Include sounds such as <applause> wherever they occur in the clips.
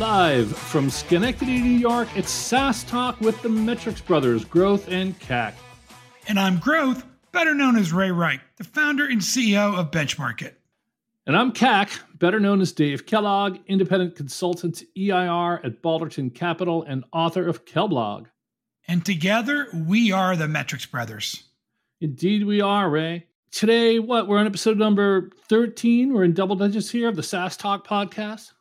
Live from Schenectady, New York, it's SaaS Talk with the Metrics Brothers, Growth and CAC. And I'm Growth, better known as Ray Rike, the founder and CEO of Benchmark And I'm CAC, better known as Dave Kellogg, independent consultant EIR at Balderton Capital and author of Kellblog. And together, we are the Metrics Brothers. Indeed, we are, Ray. Today, what? We're on episode number 13. We're in double digits here of the SaaS Talk podcast.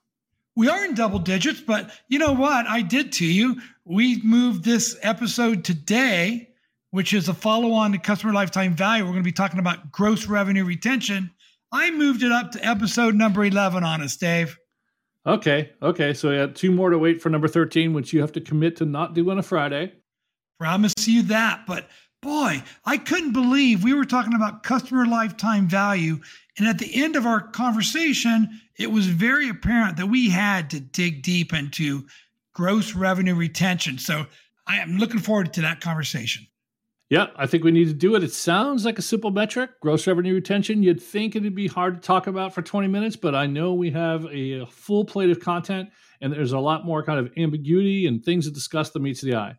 We are in double digits, but you know what? I did to you. We moved this episode today, which is a follow on to customer lifetime value. We're going to be talking about gross revenue retention. I moved it up to episode number 11 on us, Dave. Okay. Okay. So we have two more to wait for number 13, which you have to commit to not do on a Friday. Promise you that. But boy, I couldn't believe we were talking about customer lifetime value. And at the end of our conversation, it was very apparent that we had to dig deep into gross revenue retention. So I am looking forward to that conversation. Yeah, I think we need to do it. It sounds like a simple metric, gross revenue retention. You'd think it'd be hard to talk about for 20 minutes, but I know we have a full plate of content and there's a lot more kind of ambiguity and things to discuss that meets the eye.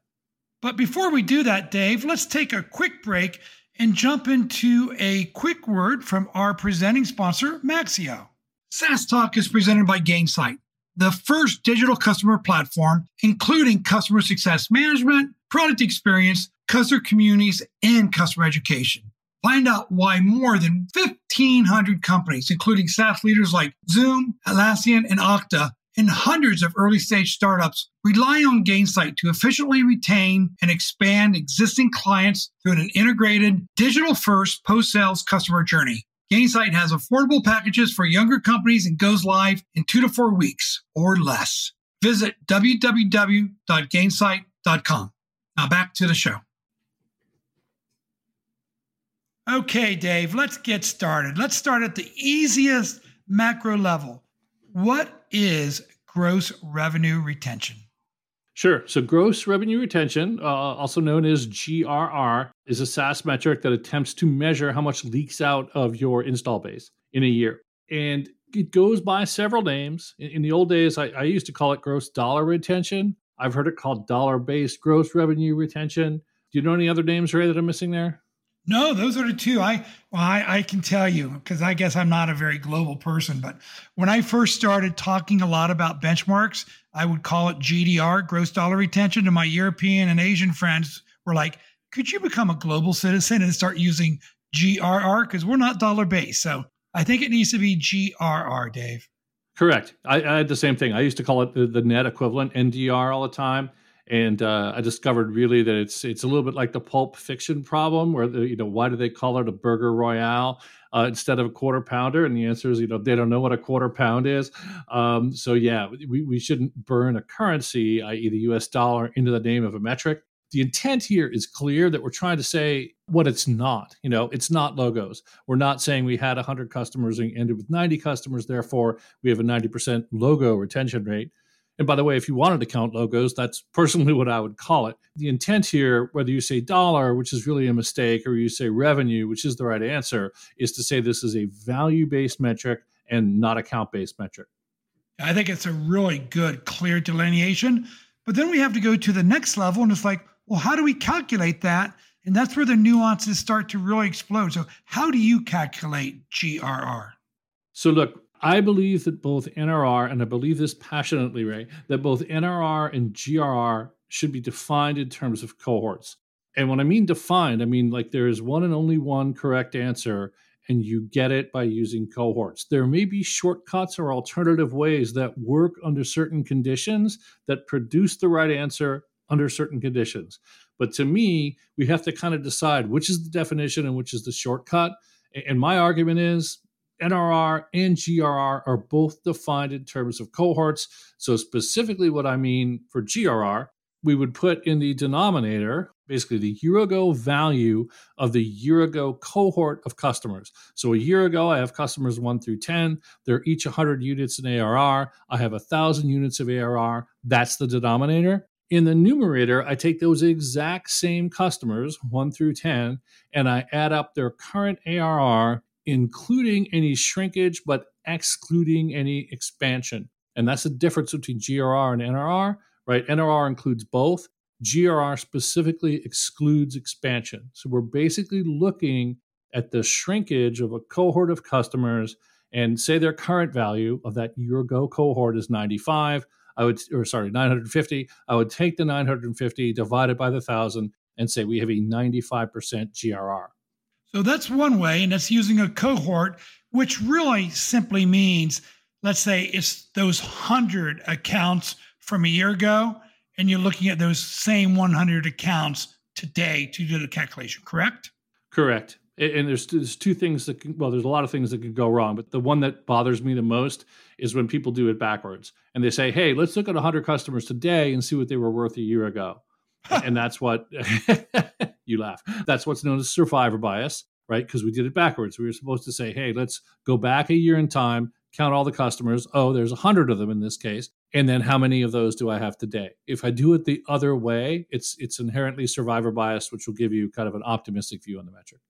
But before we do that, Dave, let's take a quick break and jump into a quick word from our presenting sponsor, Maxio. SaaS Talk is presented by Gainsight, the first digital customer platform, including customer success management, product experience, customer communities, and customer education. Find out why more than 1,500 companies, including SaaS leaders like Zoom, Atlassian, and Okta, and hundreds of early stage startups rely on Gainsight to efficiently retain and expand existing clients through an integrated digital first post sales customer journey. Gainsight has affordable packages for younger companies and goes live in two to four weeks or less. Visit www.gainsight.com. Now back to the show. Okay, Dave, let's get started. Let's start at the easiest macro level. What is gross revenue retention? Sure. So, gross revenue retention, uh, also known as GRR, is a SaaS metric that attempts to measure how much leaks out of your install base in a year. And it goes by several names. In, in the old days, I, I used to call it gross dollar retention. I've heard it called dollar based gross revenue retention. Do you know any other names, Ray, that I'm missing there? No, those are the two. I well, I, I can tell you because I guess I'm not a very global person. But when I first started talking a lot about benchmarks, I would call it GDR, gross dollar retention, and my European and Asian friends were like, "Could you become a global citizen and start using GRR? Because we're not dollar based." So I think it needs to be GRR, Dave. Correct. I, I had the same thing. I used to call it the, the net equivalent, NDR, all the time and uh, I discovered really that it's it's a little bit like the pulp fiction problem, where the, you know why do they call it a burger royale uh, instead of a quarter pounder? And the answer is you know they don't know what a quarter pound is. Um, so yeah, we, we shouldn't burn a currency, i.e., the U.S. dollar, into the name of a metric. The intent here is clear that we're trying to say what it's not. You know, it's not logos. We're not saying we had 100 customers and ended with 90 customers, therefore we have a 90% logo retention rate and by the way, if you wanted to count logos, that's personally <laughs> what I would call it. The intent here, whether you say dollar, which is really a mistake, or you say revenue, which is the right answer, is to say this is a value based metric and not account based metric. I think it's a really good, clear delineation. But then we have to go to the next level, and it's like, well, how do we calculate that? And that's where the nuances start to really explode. So, how do you calculate GRR? So, look, I believe that both NRR, and I believe this passionately, Ray, that both NRR and GRR should be defined in terms of cohorts. And when I mean defined, I mean like there is one and only one correct answer, and you get it by using cohorts. There may be shortcuts or alternative ways that work under certain conditions that produce the right answer under certain conditions. But to me, we have to kind of decide which is the definition and which is the shortcut. And my argument is NRR and GRR are both defined in terms of cohorts. So, specifically, what I mean for GRR, we would put in the denominator basically the year ago value of the year ago cohort of customers. So, a year ago, I have customers one through 10. They're each 100 units in ARR. I have 1,000 units of ARR. That's the denominator. In the numerator, I take those exact same customers, 1 through 10, and I add up their current ARR including any shrinkage, but excluding any expansion. And that's the difference between GRR and NRR, right? NRR includes both. GRR specifically excludes expansion. So we're basically looking at the shrinkage of a cohort of customers and say their current value of that year ago cohort is 95 i would or sorry 950 i would take the 950 divided by the 1000 and say we have a 95% grr so that's one way and that's using a cohort which really simply means let's say it's those 100 accounts from a year ago and you're looking at those same 100 accounts today to do the calculation correct? Correct. And there's there's two things that can, well there's a lot of things that could go wrong but the one that bothers me the most is when people do it backwards and they say hey let's look at 100 customers today and see what they were worth a year ago <laughs> and that's what <laughs> you laugh that's what's known as survivor bias right because we did it backwards we were supposed to say hey let's go back a year in time count all the customers oh there's a 100 of them in this case and then how many of those do i have today if i do it the other way it's it's inherently survivor bias which will give you kind of an optimistic view on the metric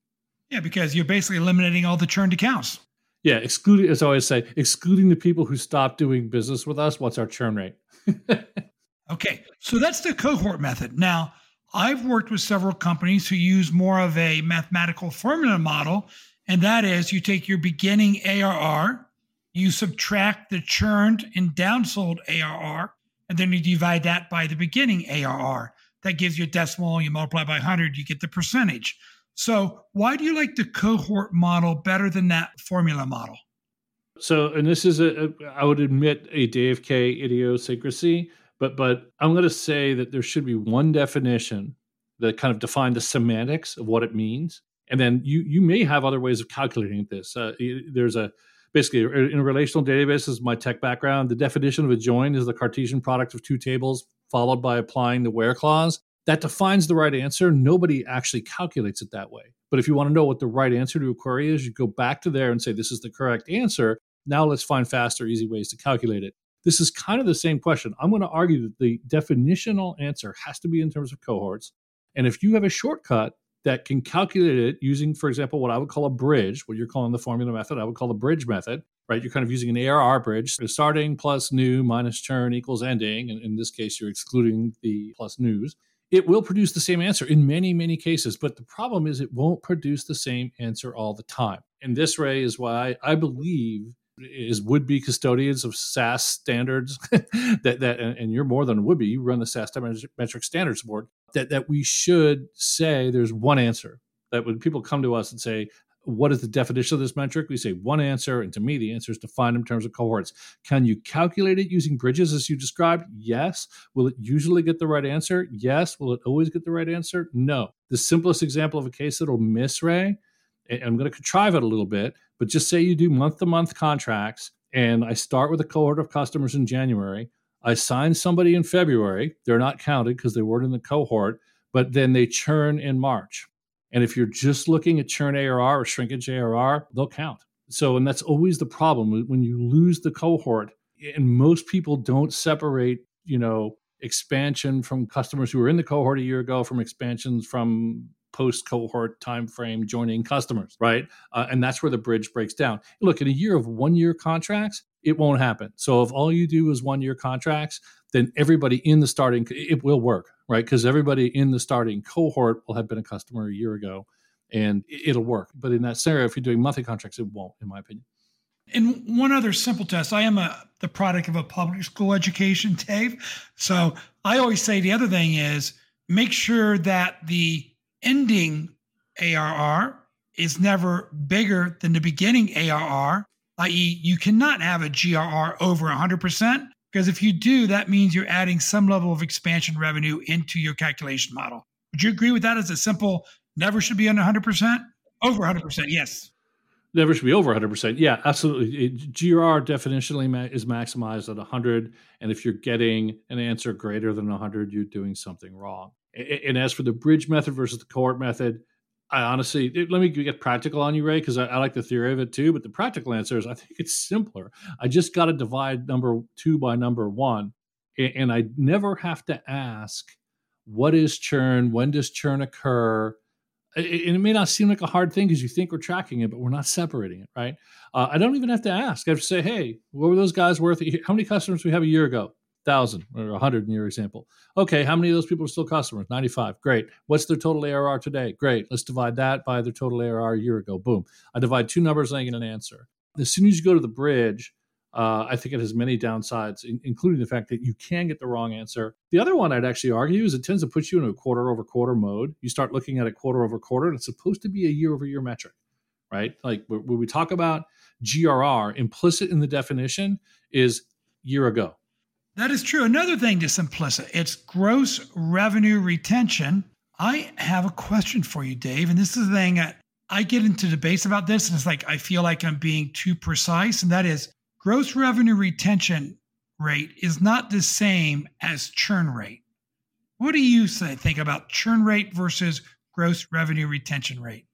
yeah, because you're basically eliminating all the churned accounts. Yeah, excluding as I always say, excluding the people who stop doing business with us. What's our churn rate? <laughs> okay, so that's the cohort method. Now, I've worked with several companies who use more of a mathematical formula model, and that is you take your beginning ARR, you subtract the churned and downsold ARR, and then you divide that by the beginning ARR. That gives you a decimal, you multiply by 100, you get the percentage. So, why do you like the cohort model better than that formula model? So, and this is a, a I would admit a Dave K idiosyncrasy, but but I'm going to say that there should be one definition that kind of define the semantics of what it means, and then you you may have other ways of calculating this. Uh, there's a basically in a relational database is my tech background. The definition of a join is the Cartesian product of two tables followed by applying the where clause that defines the right answer. Nobody actually calculates it that way. But if you want to know what the right answer to a query is, you go back to there and say, this is the correct answer. Now let's find faster, easy ways to calculate it. This is kind of the same question. I'm going to argue that the definitional answer has to be in terms of cohorts. And if you have a shortcut that can calculate it using, for example, what I would call a bridge, what you're calling the formula method, I would call the bridge method, right? You're kind of using an ARR bridge. Starting plus new minus churn equals ending. And in this case, you're excluding the plus news it will produce the same answer in many, many cases. But the problem is it won't produce the same answer all the time. And this, Ray, is why I believe is would be custodians of SaaS standards <laughs> that that and, you're more than would be you run the SaaS metric standards board that that we should say there's one answer that when people come to us and say what is the definition of this metric? We say one answer, and to me, the answer is defined in terms of cohorts. Can you calculate it using bridges as you described? Yes. Will it usually get the right answer? Yes. Will it always get the right answer? No. The simplest example of a case that'll miss Ray, I'm going to contrive it a little bit, but just say you do month to month contracts, and I start with a cohort of customers in January. I sign somebody in February. They're not counted because they weren't in the cohort, but then they churn in March and if you're just looking at churn ARR or shrinkage ARR, they'll count. So, and that's always the problem when you lose the cohort, and most people don't separate, you know, expansion from customers who were in the cohort a year ago from expansions from post cohort time frame joining customers, right? Uh, and that's where the bridge breaks down. Look, in a year of one year contracts, it won't happen. So if all you do is one year contracts, then everybody in the starting it will work, right? Because everybody in the starting cohort will have been a customer a year ago, and it'll work. But in that scenario, if you're doing monthly contracts, it won't, in my opinion. And one other simple test. I am a the product of a public school education, Dave. So I always say the other thing is make sure that the ending ARR is never bigger than the beginning ARR, i.e., you cannot have a GRR over 100%, because if you do, that means you're adding some level of expansion revenue into your calculation model. Would you agree with that as a simple never should be under 100%? Over 100%, yes. Never should be over 100%. Yeah, absolutely. It, GRR definitionally ma- is maximized at 100. And if you're getting an answer greater than 100, you're doing something wrong. And, and as for the bridge method versus the cohort method, I honestly let me get practical on you, Ray, because I, I, like the theory of it too. But the practical answer is I think it's simpler. I just got to divide number two by number one, and, and I never have to ask what is churn, when does churn occur. And it may not seem like a hard thing because you think we're tracking it, but we're not separating it, right? Uh, I don't even have to ask. I have to say, hey, what were those guys worth? How many customers we have a year ago? Thousand or a hundred in your example. Okay, how many of those people are still customers? Ninety-five. Great. What's their total ARR today? Great. Let's divide that by their total ARR a year ago. Boom. I divide two numbers and I get an answer. As soon as you go to the bridge, uh, I think it has many downsides, in, including the fact that you can get the wrong answer. The other one I'd actually argue is it tends to put you in a quarter over quarter mode. You start looking at a quarter over quarter, and it's supposed to be a year over year metric, right? Like when we talk about GRR, implicit in the definition is year ago. That is true. Another thing that's implicit, it's gross revenue retention. I have a question for you, Dave, and this is the thing that I get into debates about this, and it's like I feel like I'm being too precise, and that is gross revenue retention rate is not the same as churn rate. What do you say, think about churn rate versus gross revenue retention rate?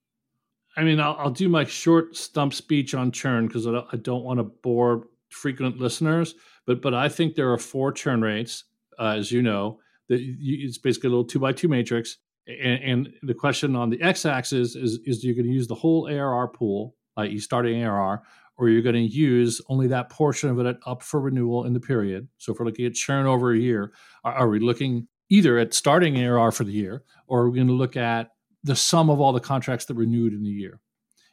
I mean, I'll, I'll do my short stump speech on churn because I don't, I don't want to bore frequent listeners. But but I think there are four churn rates, uh, as you know. That it's basically a little two by two matrix. And, and the question on the x-axis is: is you're going to use the whole ARR pool, i.e., starting ARR, or you're going to use only that portion of it up for renewal in the period. So if we're looking at churn over a year, are, are we looking either at starting ARR for the year, or are we going to look at the sum of all the contracts that renewed in the year?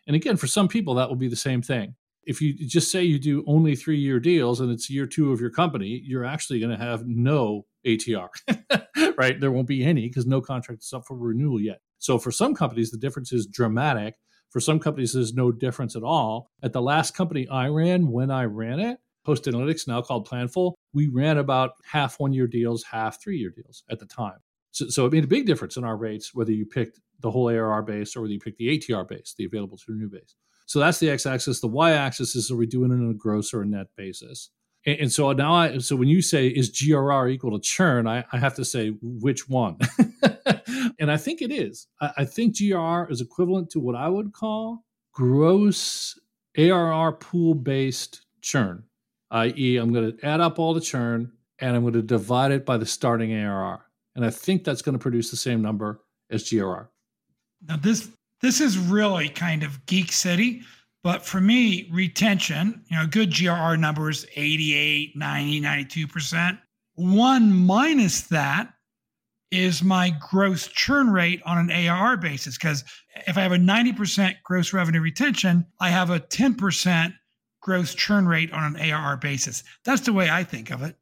And again, for some people, that will be the same thing. If you just say you do only three year deals and it's year two of your company, you're actually going to have no ATR, <laughs> right? There won't be any because no contract is up for renewal yet. So for some companies, the difference is dramatic for some companies, there's no difference at all. At the last company I ran, when I ran it, Host Analytics, now called Planful, we ran about half one year deals, half three year deals at the time. So, so, it made a big difference in our rates, whether you picked the whole ARR base or whether you picked the ATR base, the available to renew base. So that's the x axis. The y axis is are we doing it on a gross or a net basis? And, and so now I, so when you say is GRR equal to churn, I, I have to say which one? <laughs> and I think it is. I, I think GRR is equivalent to what I would call gross ARR pool based churn, i.e., I'm going to add up all the churn and I'm going to divide it by the starting ARR. And I think that's going to produce the same number as GRR. Now, this this is really kind of geek city, but for me, retention, you know, good GRR numbers 88, 90, 92%. One minus that is my gross churn rate on an ARR basis. Because if I have a 90% gross revenue retention, I have a 10% gross churn rate on an ARR basis. That's the way I think of it.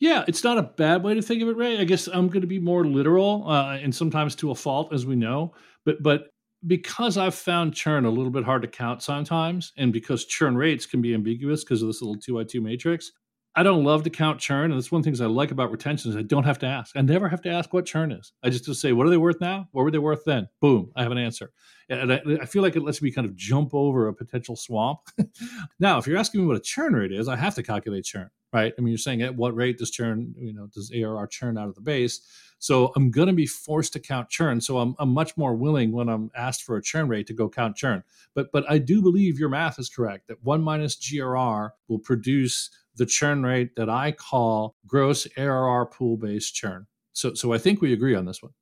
Yeah, it's not a bad way to think of it, Ray. I guess I'm going to be more literal, uh, and sometimes to a fault, as we know. But but because I've found churn a little bit hard to count sometimes, and because churn rates can be ambiguous because of this little two by two matrix, I don't love to count churn, and that's one of the things I like about retention is I don't have to ask. I never have to ask what churn is. I just just say, what are they worth now? What were they worth then? Boom, I have an answer. And I, I feel like it lets me kind of jump over a potential swamp. <laughs> now, if you're asking me what a churn rate is, I have to calculate churn, right? I mean, you're saying at what rate does churn, you know, does ARR churn out of the base? So I'm going to be forced to count churn. So I'm, I'm much more willing when I'm asked for a churn rate to go count churn. But but I do believe your math is correct that one minus GRR will produce the churn rate that I call gross ARR pool based churn. So, so I think we agree on this one.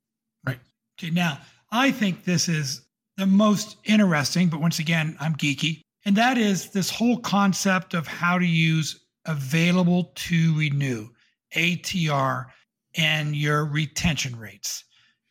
Right. Okay. Now, I think this is the most interesting, but once again, I'm geeky. And that is this whole concept of how to use available to renew, ATR, and your retention rates.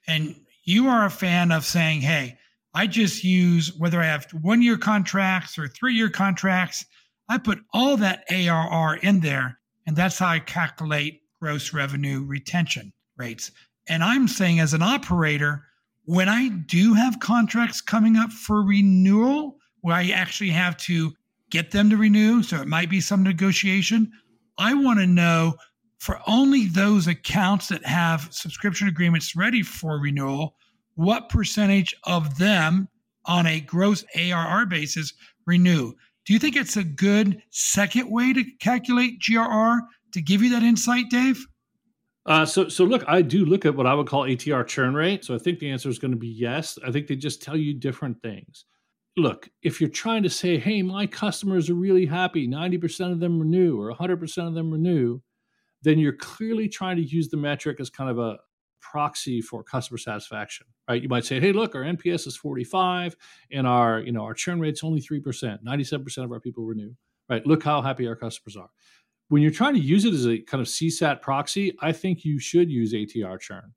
And you are a fan of saying, hey, I just use whether I have one year contracts or three year contracts, I put all that ARR in there, and that's how I calculate gross revenue retention rates. And I'm saying, as an operator, when I do have contracts coming up for renewal, where I actually have to get them to renew, so it might be some negotiation, I want to know for only those accounts that have subscription agreements ready for renewal, what percentage of them on a gross ARR basis renew? Do you think it's a good second way to calculate GRR to give you that insight, Dave? Uh, so, so look, I do look at what I would call ATR churn rate. So I think the answer is going to be yes. I think they just tell you different things. Look, if you're trying to say, hey, my customers are really happy, 90% of them renew or 100% of them renew, then you're clearly trying to use the metric as kind of a proxy for customer satisfaction, right? You might say, hey, look, our NPS is 45 and our, you know, our churn rate's only 3%. 97% of our people renew, right? Look how happy our customers are. When you're trying to use it as a kind of CSAT proxy, I think you should use ATR churn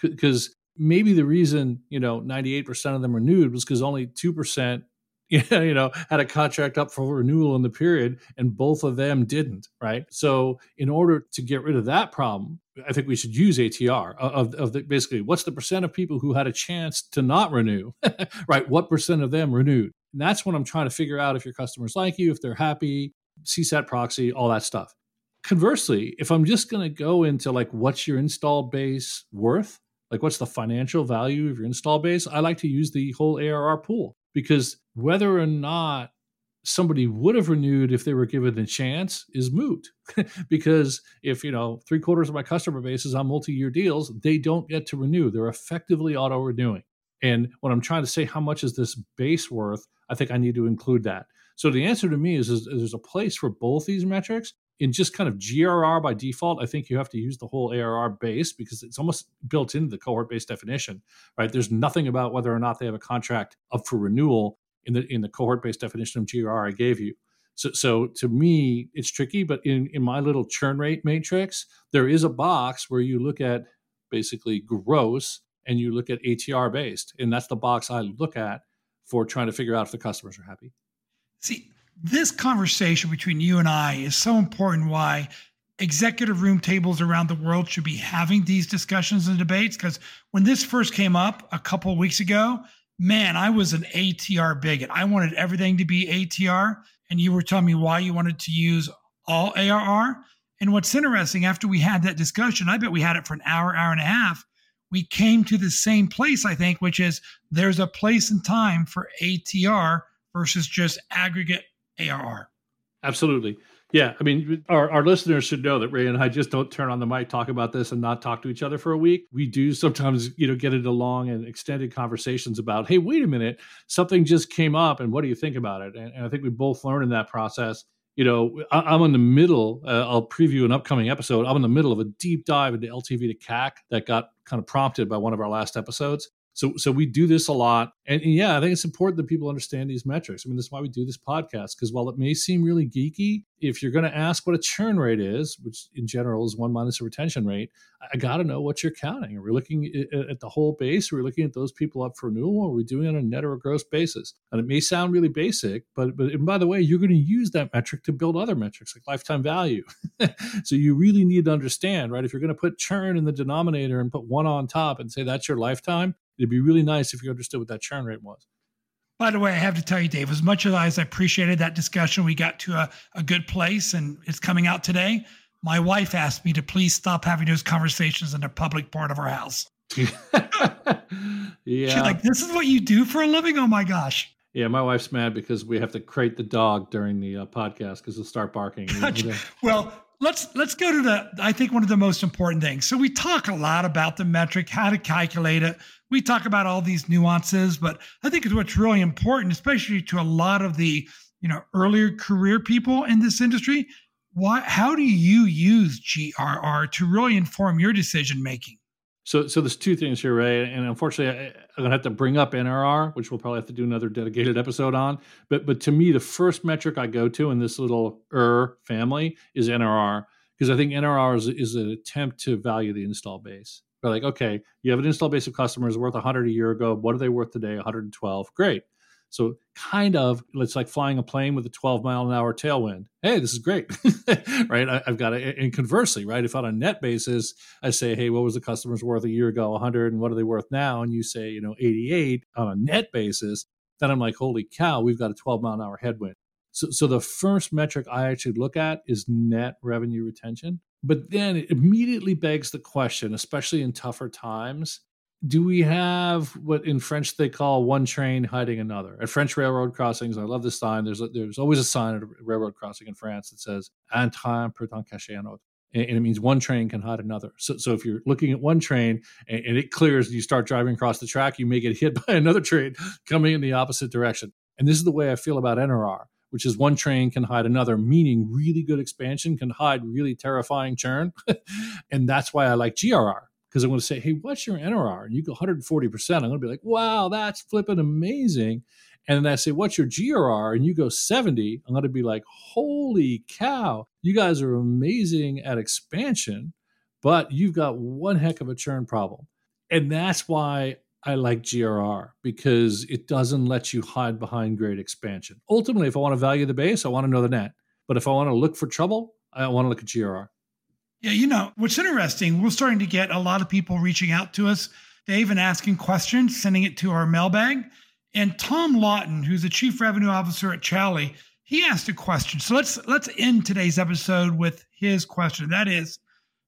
because maybe the reason, you know, 98% of them renewed was because only 2% <laughs> you know, had a contract up for renewal in the period, and both of them didn't, right? So, in order to get rid of that problem, I think we should use ATR of, of the, basically what's the percent of people who had a chance to not renew, <laughs> right? What percent of them renewed? And that's when I'm trying to figure out if your customers like you, if they're happy, CSAT proxy, all that stuff. Conversely, if I'm just going to go into like what's your install base worth, like what's the financial value of your install base, I like to use the whole ARR pool. Because whether or not somebody would have renewed if they were given the chance is moot. <laughs> Because if you know three quarters of my customer base is on multi-year deals they don't get to renew. They're effectively auto renewing and when i'm trying to say how much is this base worth i think i need to include that. So the answer to me is, is there's a place for both these metrics in just kind of grr by default i think you have to use the whole arr base because it's almost built into the cohort based definition right there's nothing about whether or not they have a contract up for renewal in the in the cohort based definition of GRR I gave you. So, so to me, it's tricky. But in in my little churn rate matrix, there is a box where you look at basically gross and you look at ATR based, and that's the box I look at for trying to figure out if the customers are happy. See, this conversation between you and I is so important. Why executive room tables around the world should be having these discussions and debates because when this first came up a couple weeks ago man, I was an ATR bigot. I wanted everything to be ATR. And you were telling me why you wanted to use all ARR. And what's interesting, after we had that discussion, I bet we had it for an hour, hour and a half. We came to the same place, I think, which is there's a place and time for ATR versus just aggregate ARR. Absolutely. Yeah, I mean, our, our listeners should know that Ray and I just don't turn on the mic, talk about this, and not talk to each other for a week. We do sometimes, you know, get into long and extended conversations about, hey, wait a minute, something just came up, and what do you think about it? And, and I think we both learned in that process. You know, I, am in the middle. Uh, I'll preview an upcoming episode. I'm in the middle of a deep dive into LTV to CAC that got kind of prompted by one of our last episodes. So, so we do this a lot, and, and, yeah, I think it's important that people understand these metrics. I mean, that's why we do this podcast because while it may seem really geeky, if you're going to ask what a churn rate is, which in general is one minus a retention rate, I got to know what you're counting. Are we looking at the whole base? Are we looking at those people up for renewal? Are we doing it on a net or a gross basis? And it may sound really basic, but but and by the way, you're going to use that metric to build other metrics like lifetime value. <laughs> so you really need to understand, right? If you're going to put churn in the denominator and put one on top and say that's your lifetime, it'd be really nice if you understood what that churn rate was. By the way, I have to tell you, Dave, as much as I appreciated that discussion, we got to a, a good place and it's coming out today. My wife asked me to please stop having those conversations in a public part of our house. <laughs> yeah. She's like, this is what you do for a living? Oh my gosh. Yeah, my wife's mad because we have to crate the dog during the uh, podcast because he'll start barking. <laughs> well, let's let's go to the I think one of the most important things. So we talk a lot about the metric, how to calculate it. We talk about all these nuances, but I think it's what's really important, especially to a lot of the you know earlier career people in this industry. Why? How do you use GRR to really inform your decision making? So, so there's two things here, Ray, and unfortunately, I, am gonna have to bring up NRR, which we'll probably have to do another dedicated episode on. But, but to me, the first metric I go to in this little ER family is NRR because I think NRR is, is an attempt to value the install base. But like, okay, you have an install base of customers worth 100 a year ago. What are they worth today? 112. Great. So kind of it's like flying a plane with a 12 mile an hour tailwind. Hey, this is great, <laughs> right? I, have got it. And conversely, right? If on a net basis, I say, hey, what was the customer's worth a year ago? 100, and what are they worth now? And you say, you know, 88 on a net basis, then I'm like, holy cow, we've got a 12 mile an hour headwind. So, so the first metric I actually look at is net revenue retention. But then it immediately begs the question, especially in tougher times, do we have what in French they call one train hiding another? At French railroad crossings, I love this sign. There's there's always a sign at a railroad crossing in France that says "Un train peut en cacher un autre," and, it means one train can hide another. So, so if you're looking at one train and, and it clears, and you start driving across the track, you may get hit <laughs> by another train coming in the opposite direction. And this is the way I feel about NRR, which is one train can hide another, meaning really good expansion can hide really terrifying churn, <laughs> and that's why I like GRR because I'm going to say, hey, what's your NRR? And you go 140%. I'm going to be like, wow, that's flipping amazing. And then I say, what's your GRR? And you go 70. I'm going to be like, holy cow, you guys are amazing at expansion, but you've got one heck of a churn problem. And that's why I like GRR because it doesn't let you hide behind great expansion. Ultimately, if I want to value the base, I want to know the net. But if I want to look for trouble, I want to look at GRR. Yeah, you know, what's interesting, we're starting to get a lot of people reaching out to us, Dave, and asking questions, sending it to our mailbag. And Tom Lawton, who's the chief revenue officer at Chally, he asked a question. So let's let's end today's episode with his question. That is,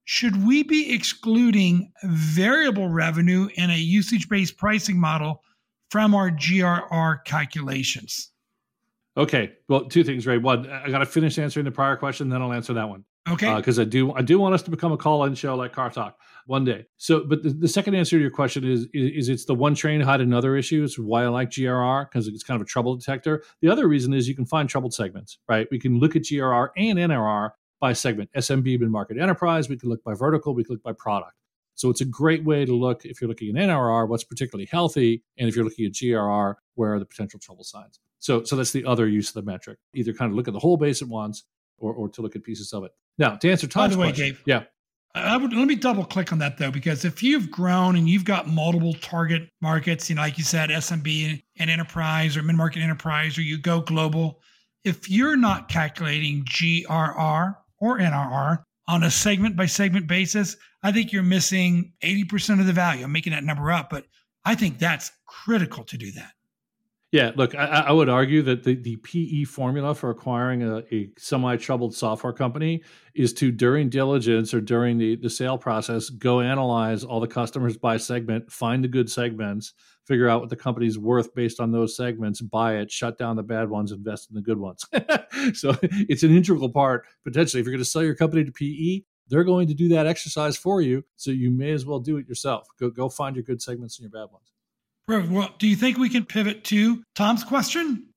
should we be excluding variable revenue in a usage-based pricing model from our GRR calculations? Okay. Well, two things, Ray. One, I got to finish answering the prior question, then I'll answer that one. Okay. Because uh, I do, I do want us to become a call-in show like Car Talk one day. So, but the, the second answer to your question is, is, is it's the one train hide another issue. It's why I like GRR because it's kind of a trouble detector. The other reason is you can find troubled segments, right? We can look at GRR and NRR by segment, SMB, mid market, enterprise. We can look by vertical. We can look by product. So it's a great way to look if you're looking at NRR, what's particularly healthy, and if you're looking at GRR, where are the potential trouble signs. So, so that's the other use of the metric. Either kind of look at the whole base at once, or, or to look at pieces of it. Now, to answer Tom's By the way, question, Dave, yeah, I would let me double click on that though, because if you've grown and you've got multiple target markets, you know, like you said, SMB and enterprise or mid market enterprise, or you go global, if you're not calculating GRR or NRR on a segment by segment basis, I think you're missing 80% of the value. I'm making that number up, but I think that's critical to do that. Yeah, look, I, I, would argue that the, the PE formula for acquiring a, a semi troubled software company is to, during diligence or during the, the sale process, go analyze all the customers by segment, find the good segments, figure out what the company's worth based on those segments, buy it, shut down the bad ones, invest in the good ones. <laughs> so it's an integral part, potentially. If you're going to sell your company to PE, they're going to do that exercise for you. So you may as well do it yourself. Go, go find your good segments and your bad ones. Well, do you think we can pivot to Tom's question?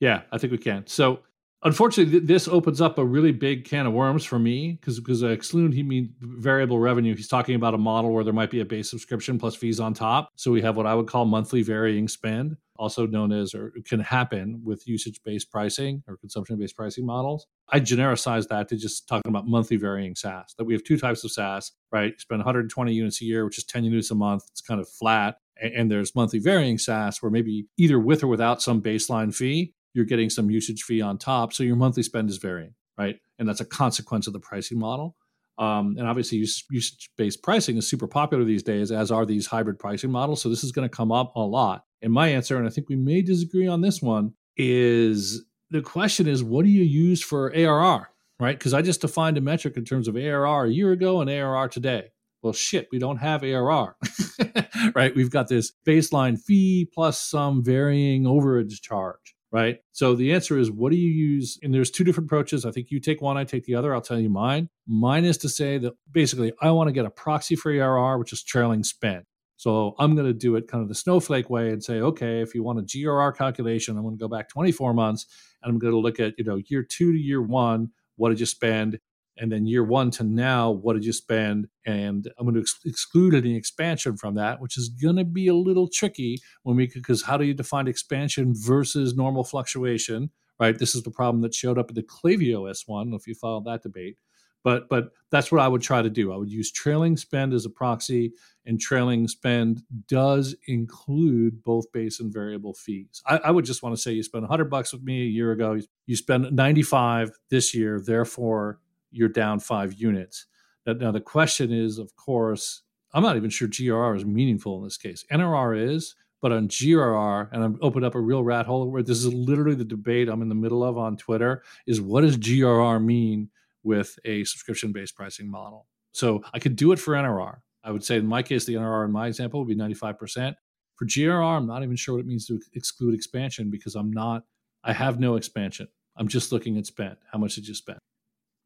Yeah, I think we can. So, unfortunately, th- this opens up a really big can of worms for me because because uh, he means variable revenue. He's talking about a model where there might be a base subscription plus fees on top. So we have what I would call monthly varying spend, also known as or can happen with usage based pricing or consumption based pricing models. I genericize that to just talking about monthly varying SaaS. That we have two types of SaaS, right? You spend 120 units a year, which is 10 units a month. It's kind of flat and there's monthly varying SaaS where maybe either with or without some baseline fee, you're getting some usage fee on top. So your monthly spend is varying, right? And that's a consequence of the pricing model. Um, and obviously, usage based pricing is super popular these days, as are these hybrid pricing models. So this is going to come up a lot. And my answer, and I think we may disagree on this one, is the question is what do you use for ARR, right? Because I just defined a metric in terms of ARR a year ago and ARR today well, shit, we don't have ARR, <laughs> right? We've got this baseline fee plus some varying overage charge, right? So the answer is, what do you use? And there's two different approaches. I think you take one, I take the other. I'll tell you mine. Mine is to say that basically I want to get a proxy for ARR, which is trailing spend. So I'm going to do it kind of the snowflake way and say, okay, if you want a GRR calculation, I'm going to go back 24 months and I'm going to look at, you know, year two to year one, what did you spend? And then year one to now what did you spend? And i'm going to ex- exclude any expansion from that which is going to be a little tricky when we because how do you define expansion versus normal fluctuation right? This is the problem that showed up in the Klaviyo s1 if you follow that debate. But but that's what i would try to do. I would use trailing spend as a proxy and trailing spend does include both base and variable fees. I, I would just want to say you spent 100 bucks with me a year ago. You spent 95 this year therefore you're down five units. Now, the question is, of course, I'm not even sure GRR is meaningful in this case. NRR is, but on GRR, and I'm opened up a real rat hole where this is literally the debate I'm in the middle of on Twitter is what does GRR mean with a subscription based pricing model? So I could do it for NRR. I would say in my case, the NRR in my example would be 95%. For GRR, I'm not even sure what it means to exclude expansion because I'm not, I have no expansion. I'm just looking at spend. How much did you spend?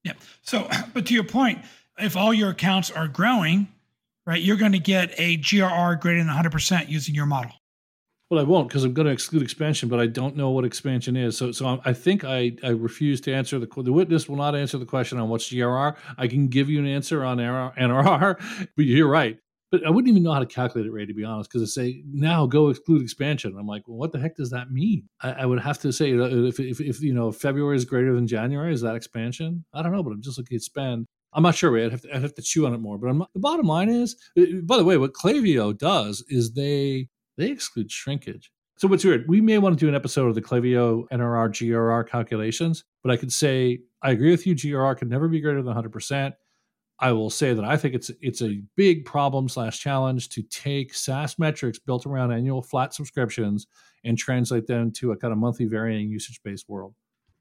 Yeah. So, <clears throat> but to your point, if all your accounts are growing, right, you're going to get a GRR greater than 100% using your model. Well, I won't because I'm going to exclude expansion, but I don't know what expansion is. So, so um, I think I, I refuse to answer the the witness will not answer the question on what's GRR. I can give you an answer on NRR, <laughs> but you're right. But I wouldn't even know how to calculate it, Ray, to be honest, because I say now go exclude expansion. I'm like, well, what the heck does that mean? I, I would have to say if, if, if, you know, February is greater than January, is that expansion? I don't know, but I'm just looking at spend. I'm not sure, Ray. I'd have to, I'd have to chew on it more. But I'm, the bottom line is, uh, by the way, what Klaviyo does is they they exclude shrinkage. So what's weird, we may want to do an episode of the Klaviyo NRR GRR calculations, but I could say I agree with you. GRR can never be greater than 100 percent I will say that I think it's it's a big problem slash challenge to take SaaS metrics built around annual flat subscriptions and translate them to a kind of monthly varying usage based world.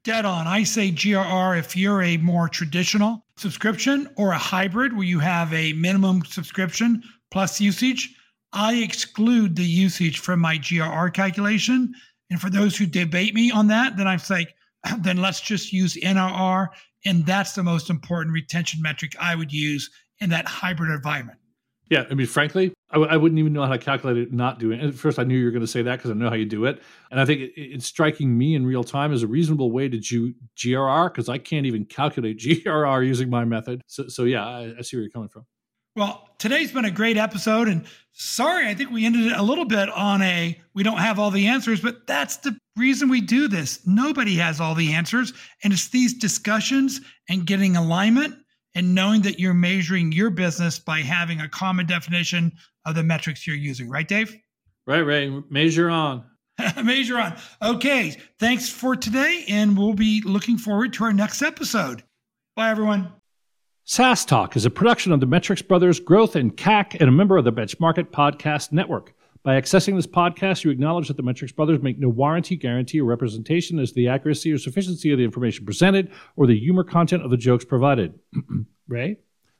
Dead on. I say GRR if you're a more traditional subscription or a hybrid where you have a minimum subscription plus usage. I exclude the usage from my GRR calculation. And for those who debate me on that, then I'm like, <clears throat> then let's just use NRR and that's the most important retention metric I would use in that hybrid environment. Yeah, I mean, frankly, I w- I wouldn't even know how to calculate it not doing it. At first, I knew you were going to say that because I know how you do it. And I think it, it's striking me in real time as a reasonable way to do GRR because I can't even calculate <laughs> GRR using my method. So, so yeah, I, I see where you're coming from. Well, today's been a great episode. And sorry, I think we ended it a little bit on a we don't have all the answers, but that's the reason we do this. Nobody has all the answers. And it's these discussions and getting alignment and knowing that you're measuring your business by having a common definition of the metrics you're using. Right, Dave? Right, right. Measure on. <laughs> Measure on. Okay. Thanks for today. And we'll be looking forward to our next episode. Bye, everyone. SaaS Talk is a production of the Metrics Brothers Growth and CAC and a member of the Benchmark Podcast Network. By accessing this podcast, you acknowledge that the Metrics Brothers make no warranty, guarantee, or representation as to the accuracy or sufficiency of the information presented or the humor content of the jokes provided. <clears throat> Ray?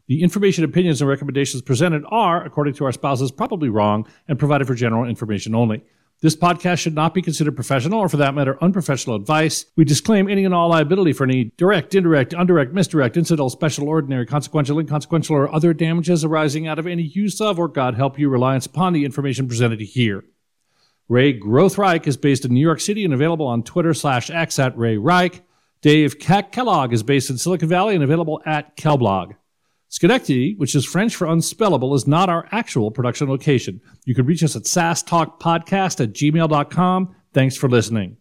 The information, opinions, and recommendations presented are, according to our spouses, probably wrong and provided for general information only. This podcast should not be considered professional or, for that matter, unprofessional advice. We disclaim any and all liability for any direct, indirect, indirect, misdirect, incidental, special, ordinary, consequential, inconsequential, or other damages arising out of any use of or, God help you, reliance upon the information presented here. Ray Growth Rike is based in New York City and available on Twitter slash X at Ray Rike. Dave Kellogg is based in Silicon Valley and available at Kellblog. Schenectady, which is French for unspellable, is not our actual production location. You can reach us at saastalkpodcast at gmail.com. Thanks for listening.